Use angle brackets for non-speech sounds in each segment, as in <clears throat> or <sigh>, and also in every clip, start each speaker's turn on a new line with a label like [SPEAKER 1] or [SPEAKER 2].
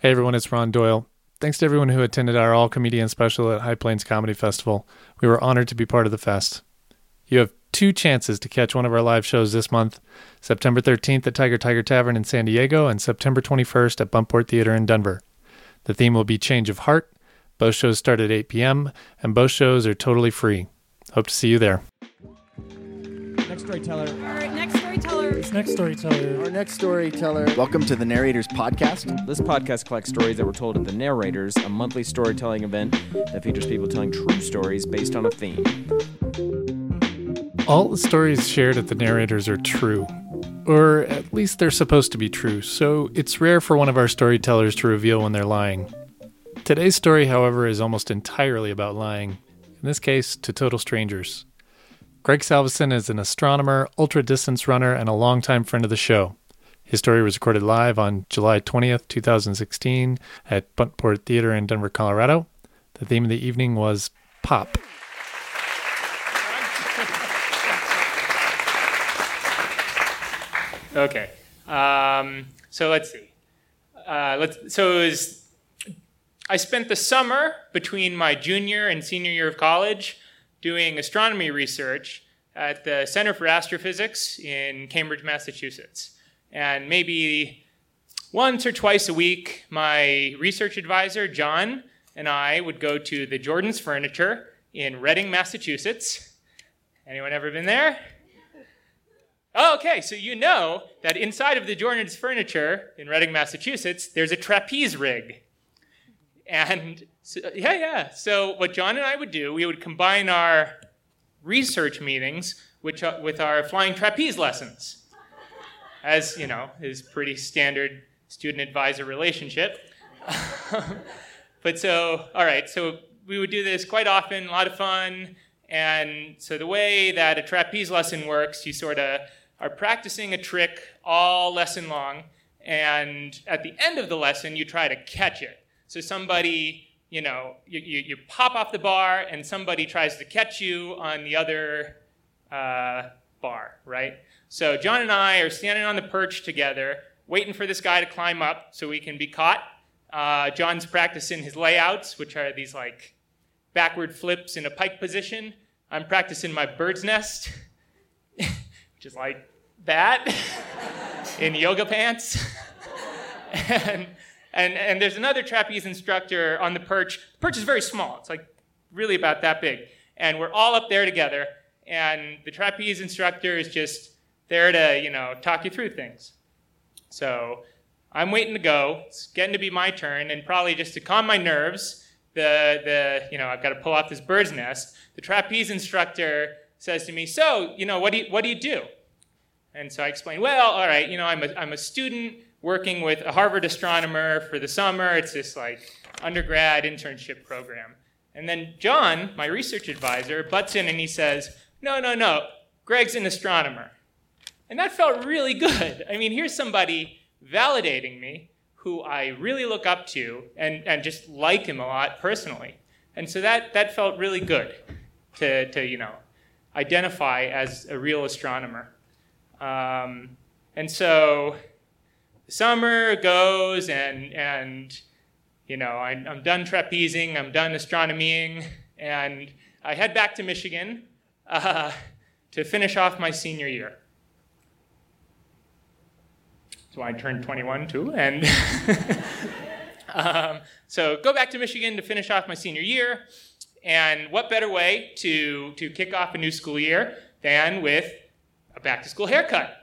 [SPEAKER 1] Hey everyone, it's Ron Doyle. Thanks to everyone who attended our all comedian special at High Plains Comedy Festival. We were honored to be part of the fest. You have two chances to catch one of our live shows this month September 13th at Tiger Tiger Tavern in San Diego and September 21st at Buntport Theater in Denver. The theme will be Change of Heart. Both shows start at 8 p.m., and both shows are totally free. Hope to see you there.
[SPEAKER 2] Next storyteller.
[SPEAKER 3] All right, next storyteller.
[SPEAKER 2] Next storyteller.
[SPEAKER 4] Our next storyteller. Welcome to the Narrators Podcast.
[SPEAKER 5] This podcast collects stories that were told at the Narrators, a monthly storytelling event that features people telling true stories based on a theme.
[SPEAKER 1] All the stories shared at the narrators are true, or at least they're supposed to be true, so it's rare for one of our storytellers to reveal when they're lying. Today's story, however, is almost entirely about lying, in this case, to total strangers. Greg Salvesen is an astronomer, ultra distance runner, and a longtime friend of the show. His story was recorded live on July 20th, 2016, at Buntport Theater in Denver, Colorado. The theme of the evening was pop.
[SPEAKER 6] Okay. Um, so let's see. Uh, let's. So it was. I spent the summer between my junior and senior year of college doing astronomy research at the Center for Astrophysics in Cambridge, Massachusetts. And maybe once or twice a week, my research advisor, John, and I would go to the Jordan's Furniture in Reading, Massachusetts. Anyone ever been there? Oh, okay, so you know that inside of the Jordan's Furniture in Reading, Massachusetts, there's a trapeze rig. And so, yeah, yeah. So what John and I would do, we would combine our research meetings which, uh, with our flying trapeze lessons, as you know, is pretty standard student advisor relationship. <laughs> but so, all right, so we would do this quite often, a lot of fun. And so the way that a trapeze lesson works, you sort of are practicing a trick all lesson long, and at the end of the lesson, you try to catch it. So somebody, you know, you, you, you pop off the bar, and somebody tries to catch you on the other uh, bar, right? So John and I are standing on the perch together, waiting for this guy to climb up so we can be caught. Uh, John's practicing his layouts, which are these like backward flips in a pike position. I'm practicing my bird's nest, <laughs> which is like that <laughs> in yoga pants. <laughs> and, and, and there's another trapeze instructor on the perch. The perch is very small, it's like really about that big. And we're all up there together, and the trapeze instructor is just there to, you know, talk you through things. So I'm waiting to go. It's getting to be my turn, and probably just to calm my nerves, the, the you know, I've got to pull off this bird's nest. The trapeze instructor says to me, So, you know, what do you, what do, you do? And so I explain, Well, all right, you know, I'm a, I'm a student working with a Harvard astronomer for the summer. It's this like undergrad internship program. And then John, my research advisor, butts in and he says, No, no, no, Greg's an astronomer. And that felt really good. I mean, here's somebody validating me who I really look up to and, and just like him a lot personally. And so that, that felt really good to, to, you know, identify as a real astronomer. Um, and so summer goes and, and you know, I, I'm done trapezing, I'm done astronomying, and I head back to Michigan uh, to finish off my senior year. So I turned 21 too, and <laughs> um, so go back to Michigan to finish off my senior year. And what better way to, to kick off a new school year than with a back to school haircut?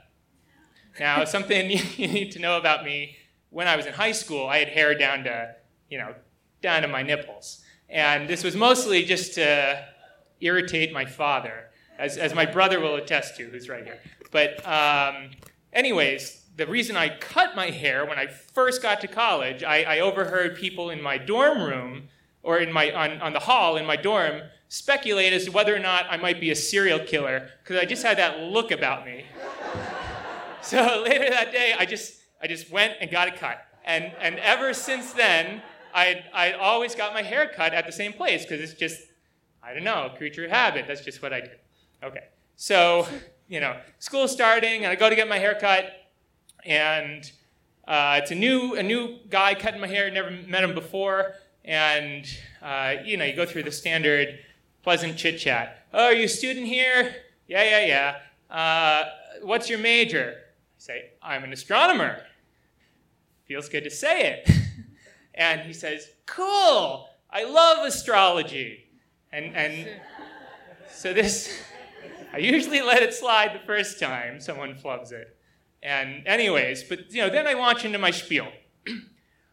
[SPEAKER 6] Now, something <laughs> you need to know about me when I was in high school, I had hair down to, you know, down to my nipples. And this was mostly just to irritate my father, as, as my brother will attest to, who's right here. But, um, anyways, the reason I cut my hair when I first got to college, I, I overheard people in my dorm room or in my on, on the hall in my dorm speculate as to whether or not I might be a serial killer because I just had that look about me. So <laughs> later that day, I just I just went and got it cut, and and ever since then, I I always got my hair cut at the same place because it's just I don't know creature habit. That's just what I do. Okay, so you know school's starting, and I go to get my hair cut and Uh, it's a new a new guy cutting my hair. Never met him before, and uh, you know you go through the standard pleasant chit chat. Oh, are you a student here? Yeah, yeah, yeah. Uh, what's your major? Say I'm an astronomer. Feels good to say it. <laughs> and he says, Cool. I love astrology. And and <laughs> so this I usually let it slide the first time someone flubs it. And anyways, but you know, then I launch into my spiel. <clears throat>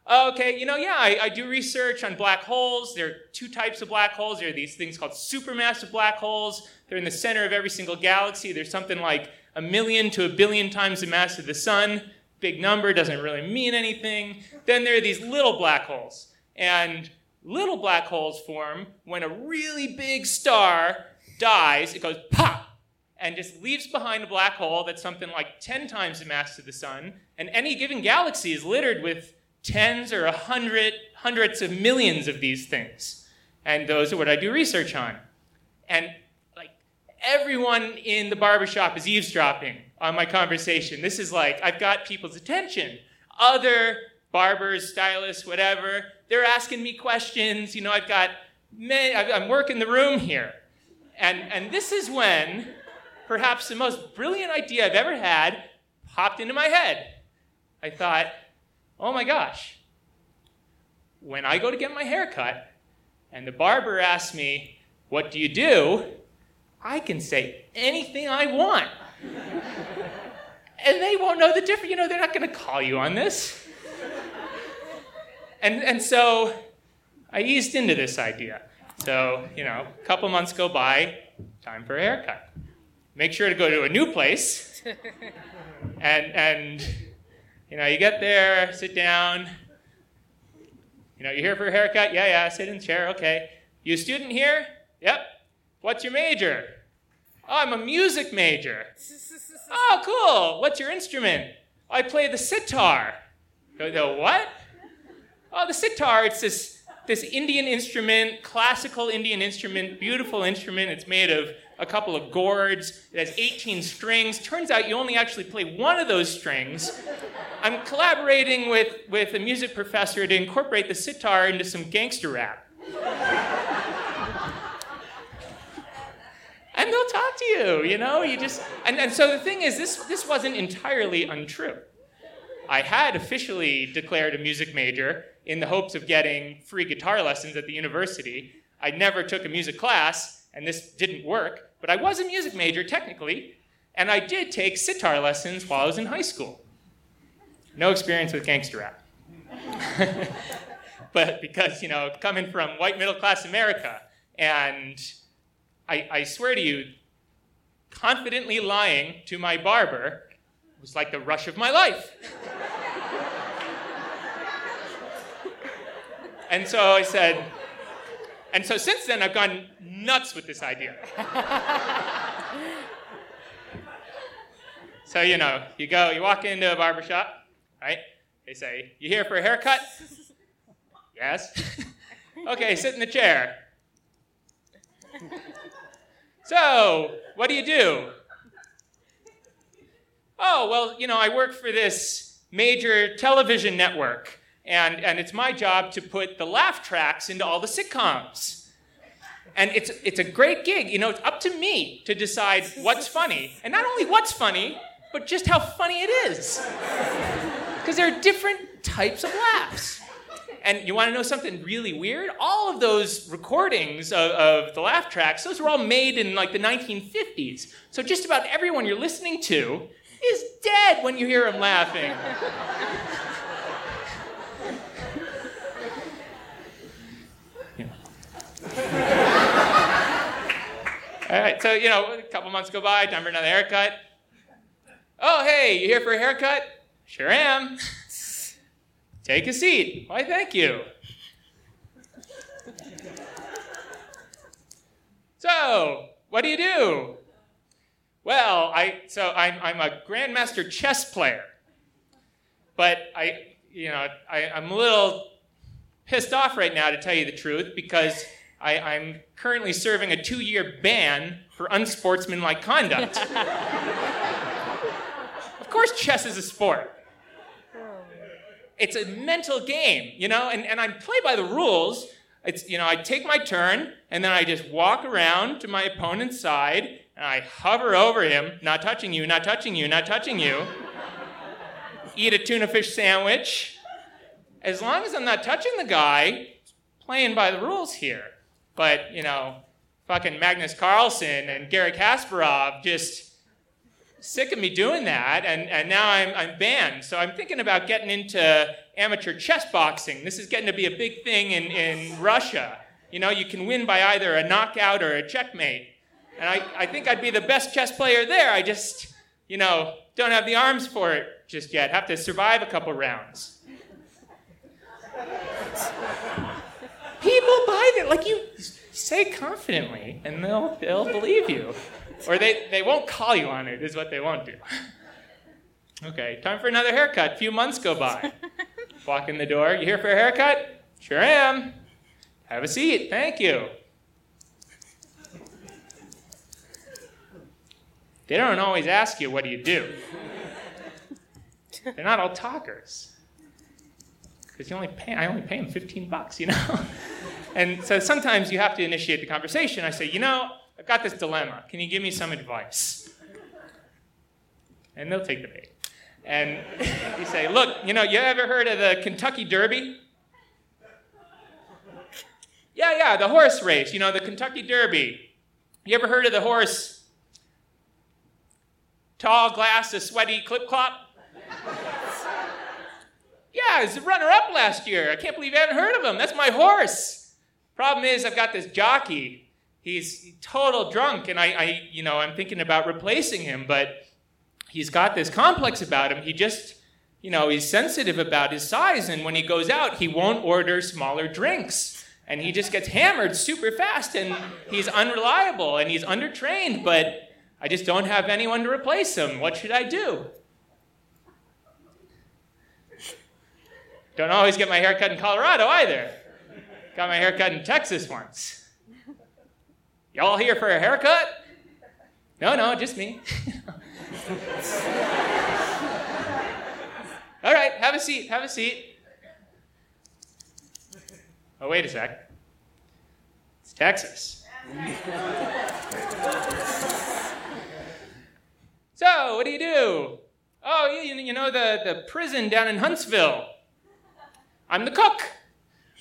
[SPEAKER 6] Oh, okay, you know, yeah, I, I, do research on black holes. There are two types of black holes. There are these things called supermassive black holes. They're in the center of every single galaxy. There's something like a million to a billion times the mass of the sun. Big number doesn't really mean anything. Then there are these little black holes. And little black holes form when a really big star dies. It goes pop and just leaves behind a black hole that's something like 10 times the mass of the sun. And any given galaxy is littered with tens or a hundred, hundreds of millions of these things. And those are what I do research on. And everyone in the barbershop is eavesdropping on my conversation. This is like, I've got people's attention. Other barbers, stylists, whatever, they're asking me questions. You know, I've got, I'm working the room here. And, and this is when perhaps the most brilliant idea I've ever had popped into my head. I thought, oh my gosh, when I go to get my hair cut and the barber asks me, what do you do? I can say anything I want. and they won't know the difference. You know, they're not going to call you on this. and, and so I eased into this idea. So, you know, a couple months go by, time for a haircut make sure to go to a new place. and, and, you know, you get there, sit down. You know, you're here for a haircut? Yeah, yeah, sit in the chair, okay. You a student here? Yep. What's your major? Oh, I'm a music major. Oh, cool. What's your instrument? I play the sitar. The, what? Oh, the sitar, it's this, this Indian instrument, classical Indian instrument, beautiful instrument. It's made of a couple of gourds. It has 18 strings. Turns out you only actually play one of those strings. I'm collaborating with, with a music professor to incorporate the sitar into some gangster rap. And they'll talk to you, you know? You just and, and so the thing is this this wasn't entirely untrue. I had officially declared a music major in the hopes of getting free guitar lessons at the university. I never took a music class, and this didn't work, but I was a music major technically, and I did take sitar lessons while I was in high school. No experience with gangster rap. <laughs> but because, you know, coming from white middle class America, and I, I swear to you, confidently lying to my barber was like the rush of my life. <laughs> and so I said, and so since then, I've gone nuts with this idea. <laughs> so, you know, you go, you walk into a barbershop, right? They say, You here for a haircut? <laughs> yes. okay, sit in the chair. So, what do you do? Oh, well, you know, I work for this major television network and, and it's my job to put the laugh tracks into all the sitcoms. And it's, it's a great gig. You know, it's up to me to decide what's funny. And not only what's funny, but just how funny it is. Because there are different types of laughs. And you want to know something really weird? All of those recordings of, of, the laugh tracks, those were all made in like the 1950s. So just about everyone you're listening to is dead when you hear them laughing. <laughs> All right, so, you know, a couple months go by, time for another haircut. Oh, hey, you here for a haircut? Sure am. Take a seat. Why, thank you. So, what do you do? Well, I so I'm, I'm a grandmaster chess player, but I, you know, I, I'm a little pissed off right now to tell you the truth because I I, am currently serving a two year ban for unsportsmanlike conduct. <laughs> of course, chess is a sport. It's a mental game, you know, and, and I play by the rules. It's, you know, I take my turn and then I just walk around to my opponent's side and I hover over him, not touching you, not touching you, not touching you. <laughs> Eat a tuna fish sandwich. As long as I'm not touching the guy, playing by the rules here. But, you know, fucking Magnus Carlsen and Garry Kasparov just sick of me doing that, and, and now I'm, I'm banned. So I'm thinking about getting into amateur chess boxing. This is getting to be a big thing in, in Russia. You know, you can win by either a knockout or a checkmate. And I, I think I'd be the best chess player there. I just, you know, don't have the arms for it just yet. Have to survive a couple rounds. People buy that. Like you say confidently, and they'll, they'll believe you. Or they, they won't call you on it, is what they won't do. Okay, time for another haircut. A few months go by. <laughs> Walk in the door. You here for a haircut? Sure am. Have a seat. Thank you. They don't always ask you, what do you do? <laughs> They're not all talkers. Because you only pay, I only pay them 15 bucks, you know? <laughs> and so sometimes you have to initiate the conversation. I say, you know, I've got this dilemma. Can you give me some advice? And they'll take the bait. And <laughs> you say, look, you know, you ever heard of the Kentucky Derby? Yeah, yeah, the horse race, you know, the Kentucky Derby. You ever heard of the horse? Tall glass, a sweaty clip clop? yeah, he's a runner up last year. I can't believe you haven't heard of him. That's my horse. Problem is, I've got this jockey. He's total drunk, and I, I, you know, I'm thinking about replacing him, but he's got this complex about him. He just, you know, he's sensitive about his size, and when he goes out, he won't order smaller drinks. And he just gets hammered super fast, and he's unreliable, and he's undertrained, but I just don't have anyone to replace him. What should I do? Don't always get my hair cut in Colorado either. Got my hair cut in Texas once. Y'all here for a haircut? No, no, just me. <laughs> All right, have a seat, have a seat. Oh, wait a sec. It's Texas. <laughs> so, what do you do? Oh, you, you know the, the prison down in Huntsville. I'm the cook.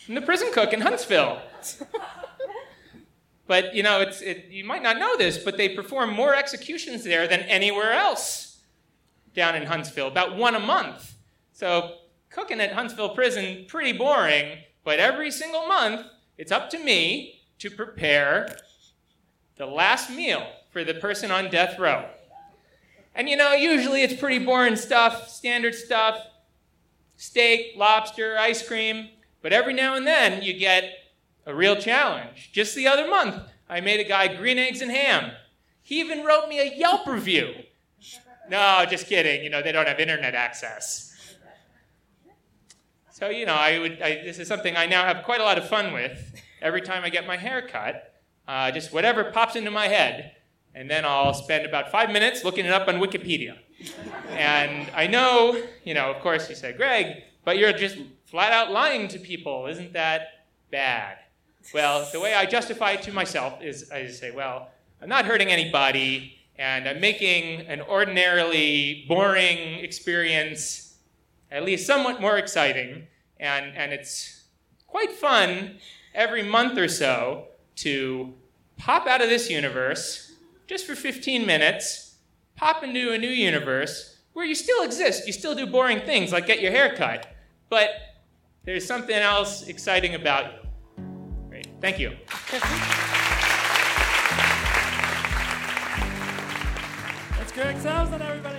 [SPEAKER 6] I'm the prison cook in Huntsville. <laughs> but you know, it's, it, you might not know this, but they perform more executions there than anywhere else down in Huntsville, about one a month. So cooking at Huntsville prison, pretty boring, but every single month, it's up to me to prepare the last meal for the person on death row. And you know, usually it's pretty boring stuff, standard stuff steak, lobster, ice cream. But every now and then you get a real challenge. Just the other month, I made a guy green eggs and ham. He even wrote me a Yelp review. No, just kidding. You know, they don't have internet access. So, you know, I would, I, this is something I now have quite a lot of fun with every time I get my hair cut. Uh, just whatever pops into my head, and then I'll spend about five minutes looking it up on Wikipedia. And I know, you know, of course, you say, Greg, but you're just flat out lying to people. Isn't that bad? Well, the way I justify it to myself is I say, well, I'm not hurting anybody, and I'm making an ordinarily boring experience at least somewhat more exciting. And, and it's quite fun every month or so to pop out of this universe just for 15 minutes, pop into a new universe where you still exist. You still do boring things like get your hair cut. But there's something else exciting about you. Great. Thank you.
[SPEAKER 2] That's Greg Salvesen, everybody.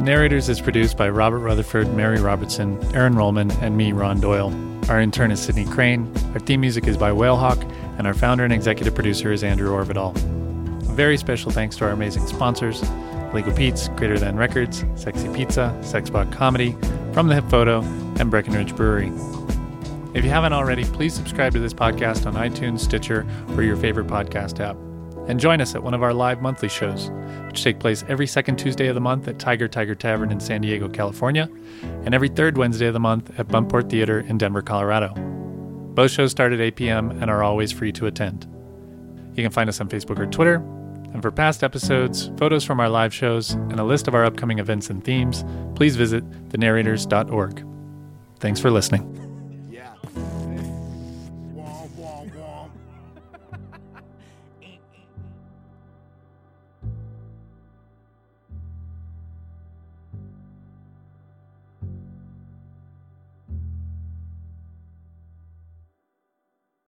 [SPEAKER 1] Narrators is produced by Robert Rutherford, Mary Robertson, Aaron Rollman, and me, Ron Doyle. Our intern is Sydney Crane. Our theme music is by Whalehawk, and our founder and executive producer is Andrew Orvedahl. A very special thanks to our amazing sponsors Illegal Pete's, Greater Than Records, Sexy Pizza, Sexpot Comedy, From the Hip Photo, and Breckenridge Brewery. If you haven't already, please subscribe to this podcast on iTunes, Stitcher, or your favorite podcast app. and join us at one of our live monthly shows, which take place every second Tuesday of the month at Tiger Tiger Tavern in San Diego, California, and every third Wednesday of the month at Buntport Theater in Denver, Colorado. Both shows start at 8 p.m. and are always free to attend. You can find us on Facebook or Twitter, and for past episodes, photos from our live shows, and a list of our upcoming events and themes, please visit thenarrators.org. Thanks for listening.